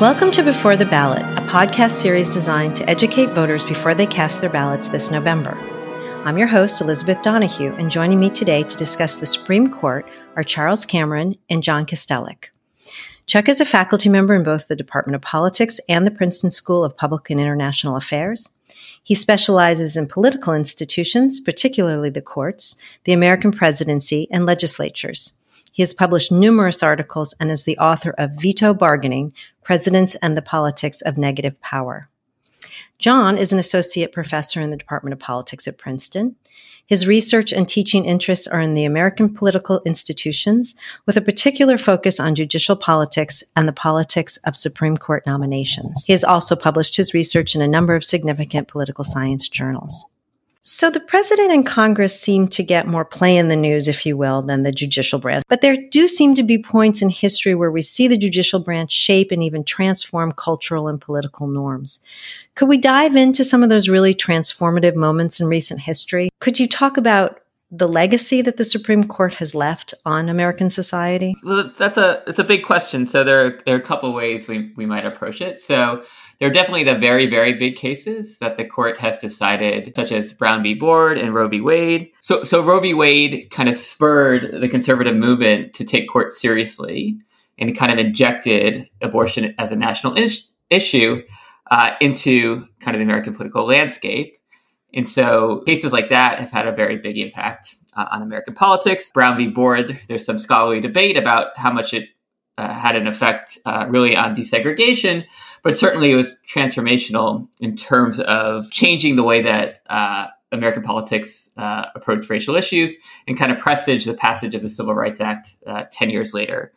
Welcome to Before the Ballot, a podcast series designed to educate voters before they cast their ballots this November. I'm your host, Elizabeth Donahue, and joining me today to discuss the Supreme Court are Charles Cameron and John Kastellec. Chuck is a faculty member in both the Department of Politics and the Princeton School of Public and International Affairs. He specializes in political institutions, particularly the courts, the American presidency, and legislatures. He has published numerous articles and is the author of Veto Bargaining Presidents and the Politics of Negative Power. John is an associate professor in the Department of Politics at Princeton. His research and teaching interests are in the American political institutions, with a particular focus on judicial politics and the politics of Supreme Court nominations. He has also published his research in a number of significant political science journals. So the president and Congress seem to get more play in the news, if you will, than the judicial branch. But there do seem to be points in history where we see the judicial branch shape and even transform cultural and political norms. Could we dive into some of those really transformative moments in recent history? Could you talk about the legacy that the Supreme Court has left on American society? Well, that's a it's a big question. So there are, there are a couple ways we, we might approach it. So there are definitely the very, very big cases that the court has decided, such as Brown v. Board and Roe v. Wade. So, so Roe v. Wade kind of spurred the conservative movement to take court seriously and kind of injected abortion as a national is- issue uh, into kind of the American political landscape. And so cases like that have had a very big impact uh, on American politics. Brown v. Board, there's some scholarly debate about how much it uh, had an effect uh, really on desegregation, but certainly it was transformational in terms of changing the way that uh, American politics uh, approached racial issues and kind of presaged the passage of the Civil Rights Act uh, 10 years later.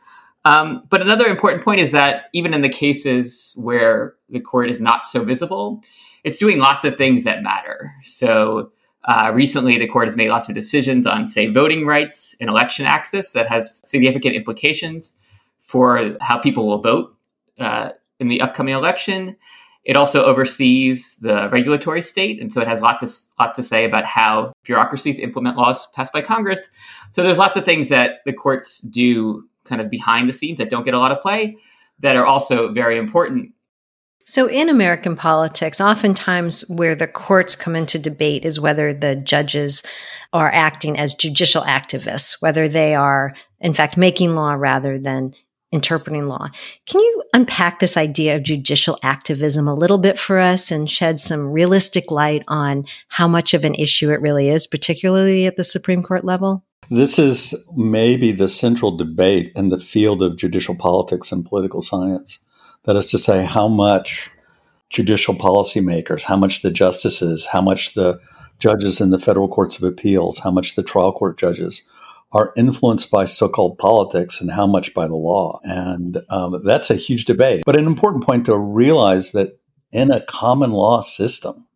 Um, but another important point is that even in the cases where the court is not so visible, it's doing lots of things that matter. So uh, recently, the court has made lots of decisions on, say, voting rights and election access that has significant implications for how people will vote uh, in the upcoming election. It also oversees the regulatory state, and so it has lots lots to say about how bureaucracies implement laws passed by Congress. So there's lots of things that the courts do kind of behind the scenes that don't get a lot of play that are also very important. So, in American politics, oftentimes where the courts come into debate is whether the judges are acting as judicial activists, whether they are, in fact, making law rather than interpreting law. Can you unpack this idea of judicial activism a little bit for us and shed some realistic light on how much of an issue it really is, particularly at the Supreme Court level? This is maybe the central debate in the field of judicial politics and political science. That is to say, how much judicial policymakers, how much the justices, how much the judges in the federal courts of appeals, how much the trial court judges are influenced by so-called politics and how much by the law. And um, that's a huge debate. But an important point to realize that in a common law system,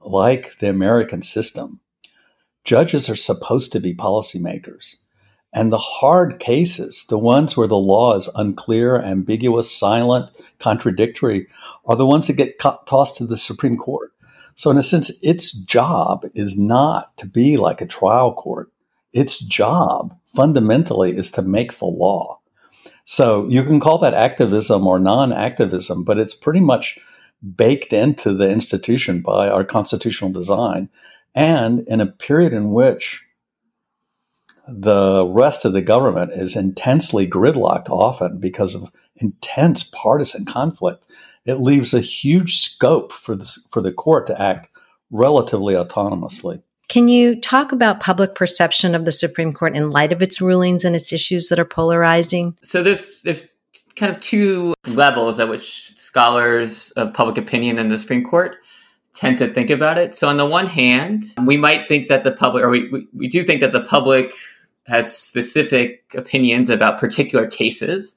like the American system, judges are supposed to be policymakers. And the hard cases, the ones where the law is unclear, ambiguous, silent, contradictory, are the ones that get tossed to the Supreme Court. So, in a sense, its job is not to be like a trial court its job fundamentally is to make the law. So you can call that activism or non activism, but it's pretty much baked into the institution by our constitutional design. And in a period in which the rest of the government is intensely gridlocked often because of intense partisan conflict, it leaves a huge scope for the, for the court to act relatively autonomously. Can you talk about public perception of the Supreme Court in light of its rulings and its issues that are polarizing? So there's there's kind of two levels at which scholars of public opinion in the Supreme Court tend to think about it. So on the one hand, we might think that the public, or we, we, we do think that the public has specific opinions about particular cases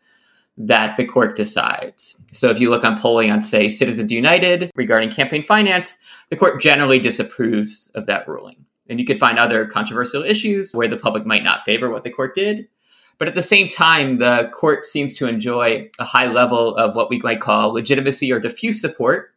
that the court decides. So if you look on polling on, say, Citizens United regarding campaign finance, the court generally disapproves of that ruling. And you could find other controversial issues where the public might not favor what the court did. But at the same time, the court seems to enjoy a high level of what we might call legitimacy or diffuse support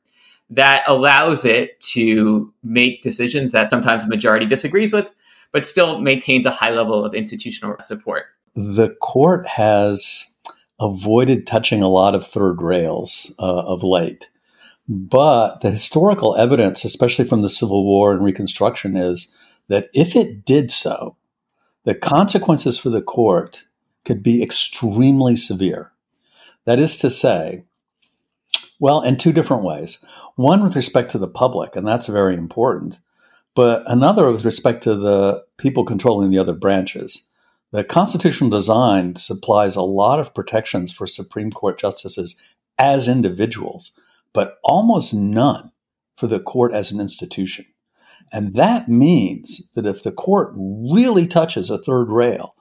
that allows it to make decisions that sometimes the majority disagrees with, but still maintains a high level of institutional support. The court has avoided touching a lot of third rails uh, of late. But the historical evidence, especially from the Civil War and Reconstruction, is that if it did so, the consequences for the court could be extremely severe. That is to say, well, in two different ways. One with respect to the public, and that's very important, but another with respect to the people controlling the other branches. The constitutional design supplies a lot of protections for Supreme Court justices as individuals, but almost none for the court as an institution. And that means that if the court really touches a third rail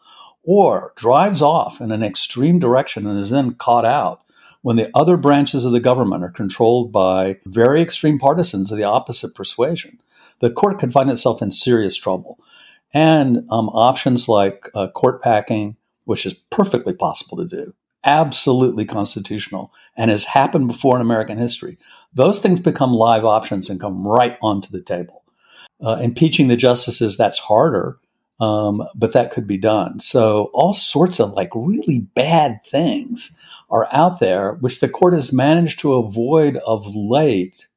or drives off in an extreme direction and is then caught out when the other branches of the government are controlled by very extreme partisans of the opposite persuasion, the court could find itself in serious trouble. And um, options like uh, court packing, which is perfectly possible to do, absolutely constitutional, and has happened before in American history. Those things become live options and come right onto the table. Uh, impeaching the justices, that's harder, um, but that could be done. So all sorts of like really bad things are out there, which the court has managed to avoid of late.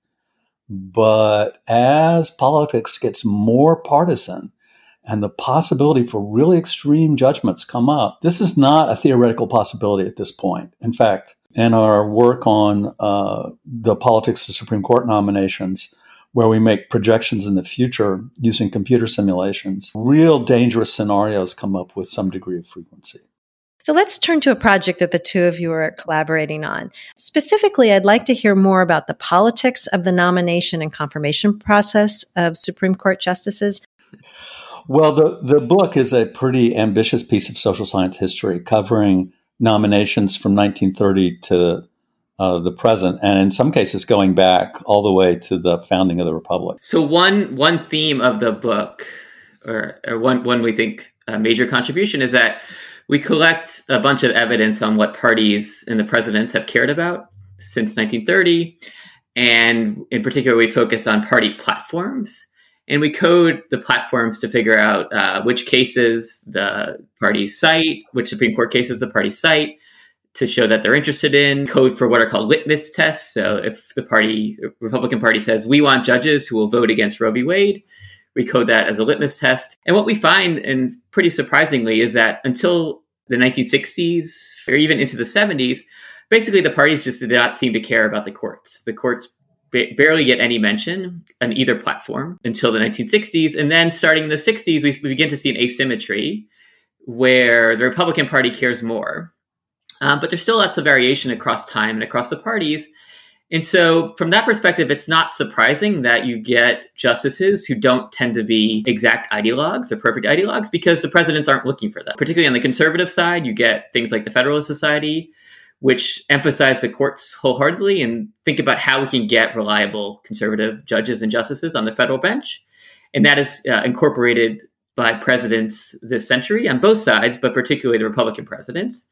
But as politics gets more partisan and the possibility for really extreme judgments come up, this is not a theoretical possibility at this point. In fact, in our work on uh, the politics of Supreme Court nominations, where we make projections in the future using computer simulations, real dangerous scenarios come up with some degree of frequency. So let's turn to a project that the two of you are collaborating on. Specifically, I'd like to hear more about the politics of the nomination and confirmation process of Supreme Court justices. Well, the, the book is a pretty ambitious piece of social science history covering nominations from 1930 to uh, the present, and in some cases going back all the way to the founding of the republic. So one one theme of the book, or, or one one we think a major contribution is that we collect a bunch of evidence on what parties and the presidents have cared about since 1930, and in particular, we focus on party platforms. And we code the platforms to figure out uh, which cases the parties cite, which Supreme Court cases the parties cite, to show that they're interested in, code for what are called litmus tests. So if the party, Republican Party says, we want judges who will vote against Roe v. Wade, we code that as a litmus test. And what we find, and pretty surprisingly, is that until the 1960s or even into the 70s, basically the parties just did not seem to care about the courts. The courts ba- barely get any mention on either platform until the 1960s. And then starting in the 60s, we, we begin to see an asymmetry where the Republican Party cares more um, but there's still lots of variation across time and across the parties. And so, from that perspective, it's not surprising that you get justices who don't tend to be exact ideologues or perfect ideologues because the presidents aren't looking for that. Particularly on the conservative side, you get things like the Federalist Society, which emphasize the courts wholeheartedly and think about how we can get reliable conservative judges and justices on the federal bench. And that is uh, incorporated by presidents this century on both sides, but particularly the Republican presidents.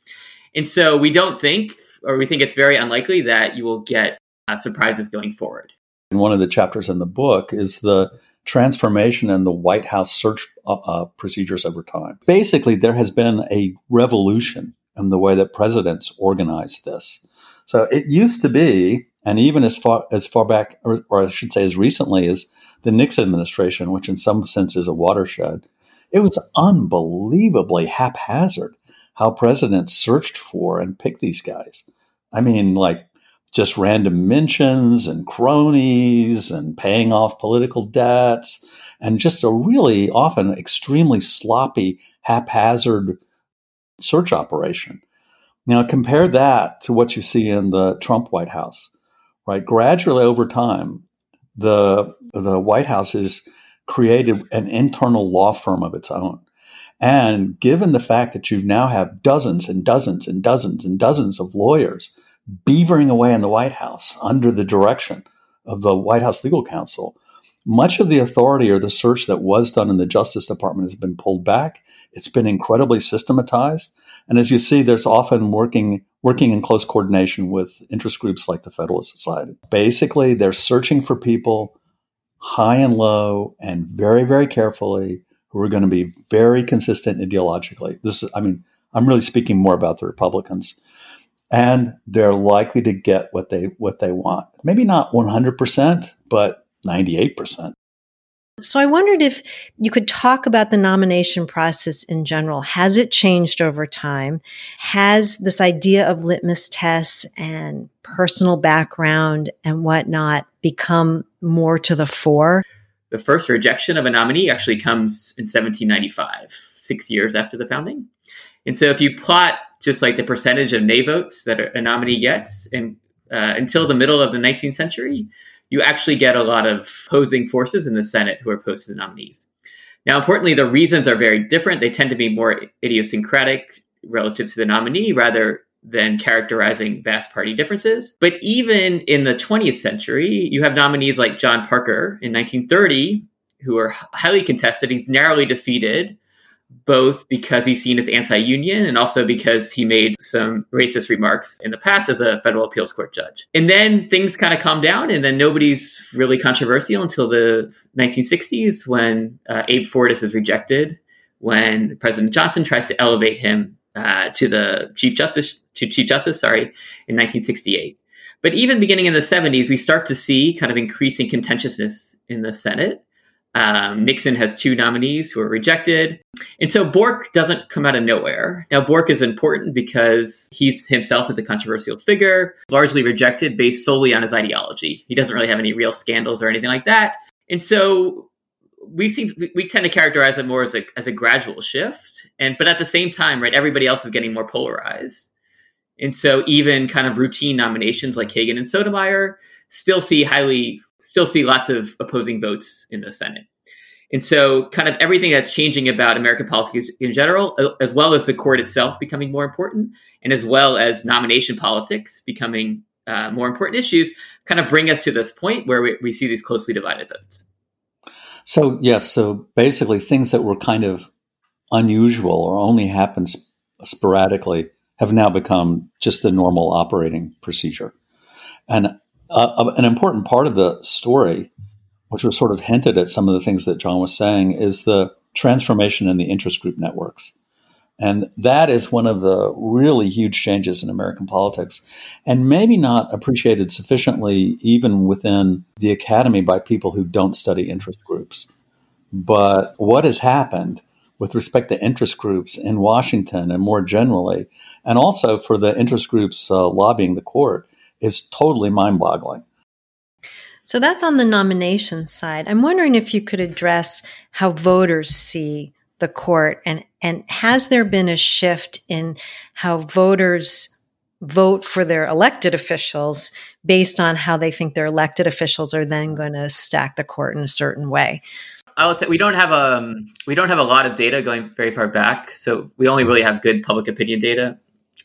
And so we don't think, or we think it's very unlikely that you will get uh, surprises going forward. And one of the chapters in the book is the transformation in the White House search uh, uh, procedures over time. Basically, there has been a revolution in the way that presidents organize this. So it used to be, and even as far as far back, or, or I should say, as recently as the Nixon administration, which in some sense is a watershed, it was unbelievably haphazard how presidents searched for and picked these guys. I mean, like just random mentions and cronies and paying off political debts and just a really often extremely sloppy, haphazard search operation. Now, compare that to what you see in the Trump White House, right? Gradually over time, the, the White House has created an internal law firm of its own. And given the fact that you now have dozens and dozens and dozens and dozens of lawyers beavering away in the White House under the direction of the White House legal counsel, much of the authority or the search that was done in the Justice Department has been pulled back. It's been incredibly systematized. And as you see, there's often working working in close coordination with interest groups like the Federalist Society. Basically, they're searching for people high and low and very, very carefully who are going to be very consistent ideologically. This is, I mean, I'm really speaking more about the Republicans. And they're likely to get what they what they want. Maybe not 100%, but 98%. So I wondered if you could talk about the nomination process in general. Has it changed over time? Has this idea of litmus tests and personal background and whatnot become more to the fore? The first rejection of a nominee actually comes in 1795, six years after the founding. And so if you plot just like the percentage of nay votes that a nominee gets and uh, until the middle of the 19th century, you actually get a lot of opposing forces in the Senate who are opposed to the nominees. Now, importantly, the reasons are very different. They tend to be more idiosyncratic relative to the nominee rather than characterizing vast party differences. But even in the 20th century, you have nominees like John Parker in 1930 who are highly contested. He's narrowly defeated both because he's seen as anti-union and also because he made some racist remarks in the past as a federal appeals court judge. And then things kind of calm down, and then nobody's really controversial until the 1960s when uh, Abe Fortas is rejected, when President Johnson tries to elevate him uh, to the chief justice to chief justice, sorry, in 1968. But even beginning in the 70s, we start to see kind of increasing contentiousness in the Senate. Um, Nixon has two nominees who are rejected. And so Bork doesn't come out of nowhere. Now, Bork is important because he's himself is a controversial figure, largely rejected based solely on his ideology. He doesn't really have any real scandals or anything like that. And so we seem we tend to characterize it more as a as a gradual shift. And but at the same time, right, everybody else is getting more polarized. And so even kind of routine nominations like Kagan and Sotomayor still see highly still see lots of opposing votes in the Senate. And so, kind of everything that's changing about American politics in general, as well as the court itself becoming more important, and as well as nomination politics becoming uh, more important issues, kind of bring us to this point where we, we see these closely divided votes. So, yes, so basically, things that were kind of unusual or only happened sp- sporadically have now become just the normal operating procedure. And uh, an important part of the story, which was sort of hinted at some of the things that John was saying, is the transformation in the interest group networks. And that is one of the really huge changes in American politics, and maybe not appreciated sufficiently even within the academy by people who don't study interest groups. But what has happened with respect to interest groups in Washington and more generally, and also for the interest groups uh, lobbying the court, is totally mind boggling. So that's on the nomination side. I'm wondering if you could address how voters see the court and, and has there been a shift in how voters vote for their elected officials based on how they think their elected officials are then going to stack the court in a certain way? I will say we don't have a um, we don't have a lot of data going very far back, so we only really have good public opinion data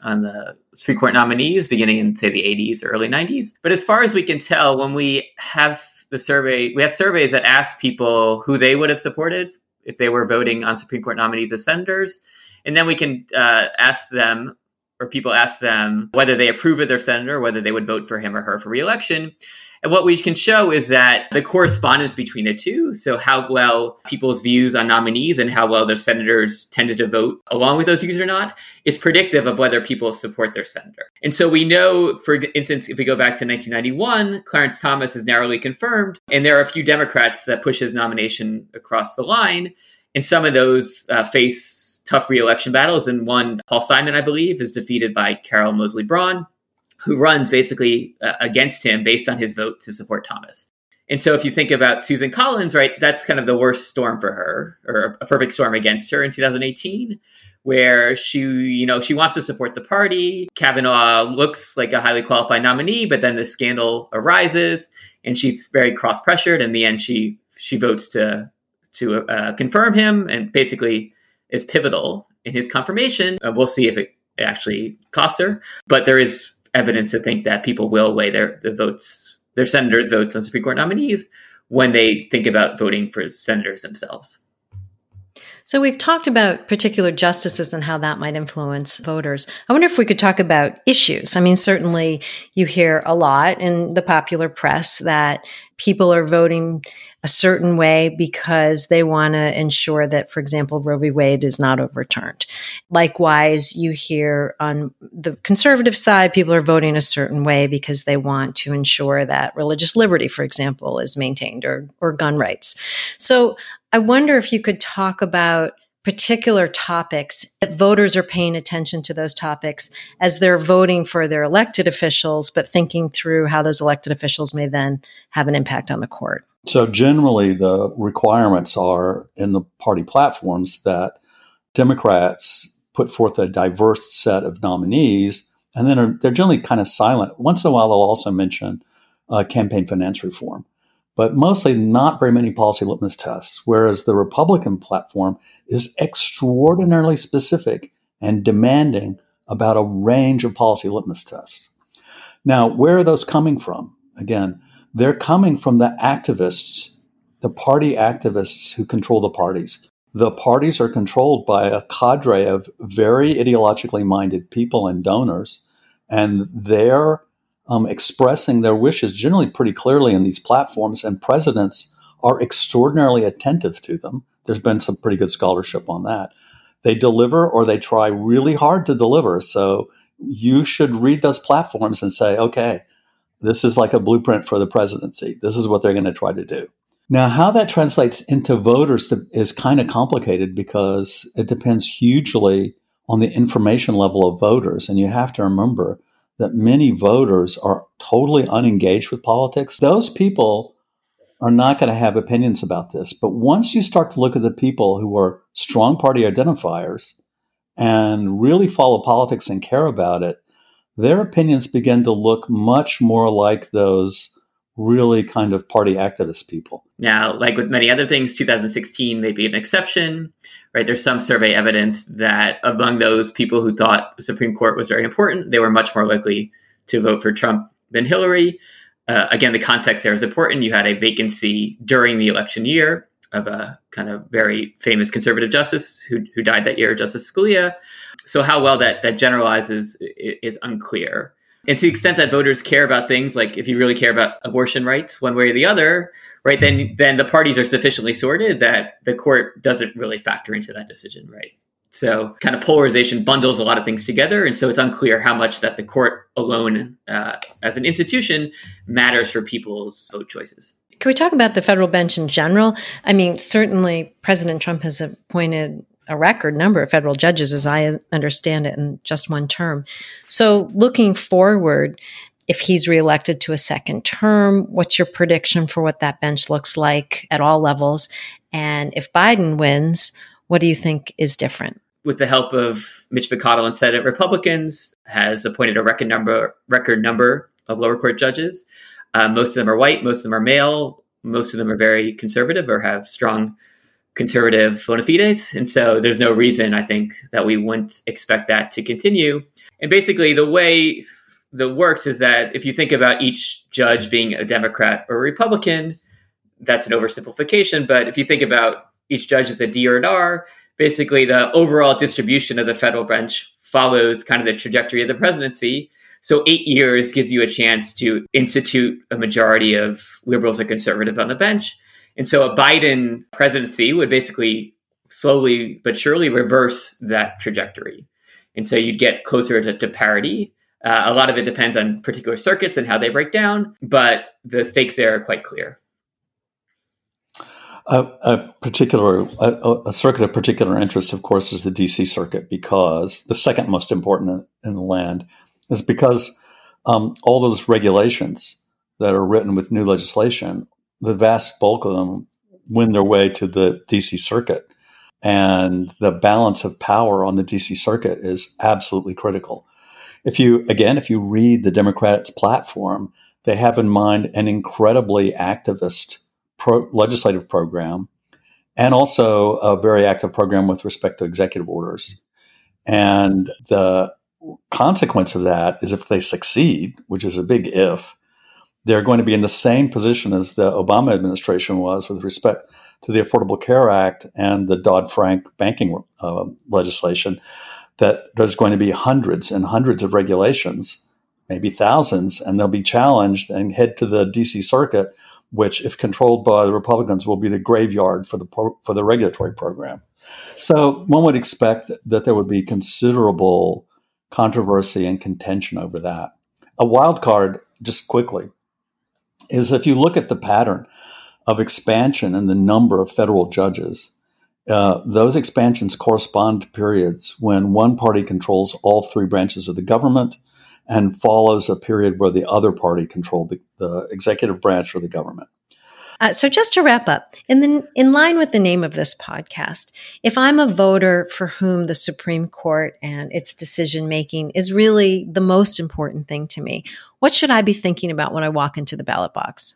on the Supreme Court nominees beginning in, say, the 80s or early 90s. But as far as we can tell, when we have the survey, we have surveys that ask people who they would have supported if they were voting on Supreme Court nominees as senators. And then we can uh, ask them, or people ask them, whether they approve of their senator, whether they would vote for him or her for reelection. And what we can show is that the correspondence between the two, so how well people's views on nominees and how well their senators tended to vote along with those views or not, is predictive of whether people support their senator. And so we know, for instance, if we go back to 1991, Clarence Thomas is narrowly confirmed, and there are a few Democrats that push his nomination across the line, and some of those uh, face tough reelection battles. And one, Paul Simon, I believe, is defeated by Carol Moseley Braun who runs basically uh, against him based on his vote to support Thomas. And so if you think about Susan Collins, right, that's kind of the worst storm for her, or a perfect storm against her in 2018, where she, you know, she wants to support the party. Kavanaugh looks like a highly qualified nominee, but then the scandal arises, and she's very cross pressured. In the end, she she votes to to uh, confirm him, and basically is pivotal in his confirmation. Uh, we'll see if it actually costs her, but there is evidence to think that people will weigh their the votes, their senators' votes on Supreme Court nominees when they think about voting for senators themselves. So we've talked about particular justices and how that might influence voters. I wonder if we could talk about issues. I mean, certainly you hear a lot in the popular press that people are voting a certain way because they want to ensure that, for example, Roe v. Wade is not overturned. Likewise, you hear on the conservative side, people are voting a certain way because they want to ensure that religious liberty, for example, is maintained or, or gun rights. So I wonder if you could talk about particular topics that voters are paying attention to those topics as they're voting for their elected officials, but thinking through how those elected officials may then have an impact on the court. So, generally, the requirements are in the party platforms that Democrats put forth a diverse set of nominees, and then are, they're generally kind of silent. Once in a while, they'll also mention uh, campaign finance reform, but mostly not very many policy litmus tests. Whereas the Republican platform is extraordinarily specific and demanding about a range of policy litmus tests. Now, where are those coming from? Again, they're coming from the activists, the party activists who control the parties. The parties are controlled by a cadre of very ideologically minded people and donors, and they're um, expressing their wishes generally pretty clearly in these platforms, and presidents are extraordinarily attentive to them there's been some pretty good scholarship on that. They deliver or they try really hard to deliver. So you should read those platforms and say, okay, this is like a blueprint for the presidency. This is what they're going to try to do. Now, how that translates into voters is kind of complicated because it depends hugely on the information level of voters. And you have to remember that many voters are totally unengaged with politics. Those people are not going to have opinions about this. But once you start to look at the people who are strong party identifiers and really follow politics and care about it, their opinions begin to look much more like those really kind of party activist people. Now, like with many other things, 2016 may be an exception, right? There's some survey evidence that among those people who thought the Supreme Court was very important, they were much more likely to vote for Trump than Hillary. Uh, again, the context there is important. You had a vacancy during the election year of a kind of very famous conservative justice who, who died that year, Justice Scalia. So, how well that, that generalizes is unclear. And to the extent that voters care about things like if you really care about abortion rights one way or the other, right, then then the parties are sufficiently sorted that the court doesn't really factor into that decision, right? So, kind of polarization bundles a lot of things together. And so it's unclear how much that the court alone, uh, as an institution, matters for people's vote choices. Can we talk about the federal bench in general? I mean, certainly President Trump has appointed a record number of federal judges, as I understand it, in just one term. So, looking forward, if he's reelected to a second term, what's your prediction for what that bench looks like at all levels? And if Biden wins, what do you think is different? with the help of Mitch McConnell and Senate Republicans, has appointed a record number record number of lower court judges. Uh, most of them are white, most of them are male, most of them are very conservative or have strong conservative bona fides. And so there's no reason, I think, that we wouldn't expect that to continue. And basically, the way that works is that if you think about each judge being a Democrat or a Republican, that's an oversimplification. But if you think about each judge as a D or an R, basically the overall distribution of the federal bench follows kind of the trajectory of the presidency. So eight years gives you a chance to institute a majority of liberals and conservatives on the bench. And so a Biden presidency would basically slowly but surely reverse that trajectory. And so you'd get closer to, to parity. Uh, a lot of it depends on particular circuits and how they break down, but the stakes there are quite clear. A, a particular a, a, circuit of particular interest, of course, is the DC circuit because the second most important in the land is because um, all those regulations that are written with new legislation, the vast bulk of them win their way to the DC circuit, and the balance of power on the DC circuit is absolutely critical. If you again, if you read the Democrats' platform, they have in mind an incredibly activist pro- legislative program and also a very active program with respect to executive orders. And the consequence of that is if they succeed, which is a big if, they're going to be in the same position as the Obama administration was with respect to the Affordable Care Act and the Dodd Frank banking uh, legislation. That there's going to be hundreds and hundreds of regulations, maybe thousands, and they'll be challenged and head to the DC circuit which, if controlled by the Republicans, will be the graveyard for the pro- for the regulatory program. So one would expect that there would be considerable controversy and contention over that. A wild card, just quickly, is if you look at the pattern of expansion in the number of federal judges, uh, those expansions correspond to periods when one party controls all three branches of the government and follows a period where the other party controlled the, the executive branch of the government. Uh, so, just to wrap up, in, the, in line with the name of this podcast, if I'm a voter for whom the Supreme Court and its decision making is really the most important thing to me, what should I be thinking about when I walk into the ballot box?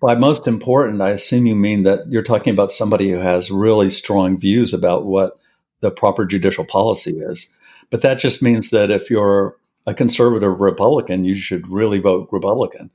By most important, I assume you mean that you're talking about somebody who has really strong views about what the proper judicial policy is. But that just means that if you're a conservative Republican, you should really vote Republican.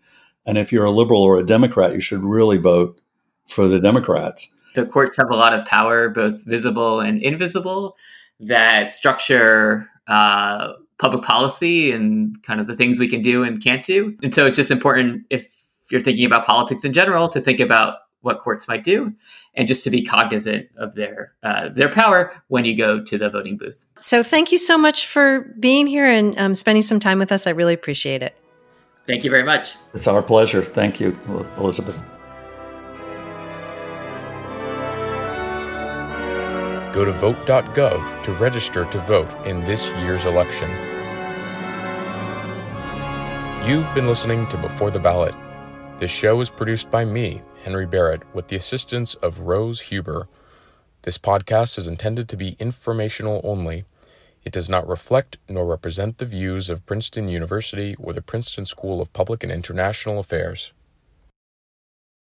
And if you're a liberal or a Democrat, you should really vote for the Democrats. The courts have a lot of power, both visible and invisible, that structure uh, public policy and kind of the things we can do and can't do. And so it's just important if you're thinking about politics in general to think about what courts might do and just to be cognizant of their uh, their power when you go to the voting booth. So thank you so much for being here and um, spending some time with us. I really appreciate it. Thank you very much. It's our pleasure. Thank you, Elizabeth. Go to vote.gov to register to vote in this year's election. You've been listening to Before the Ballot. This show is produced by me, Henry Barrett, with the assistance of Rose Huber. This podcast is intended to be informational only. It does not reflect nor represent the views of Princeton University or the Princeton School of Public and International Affairs.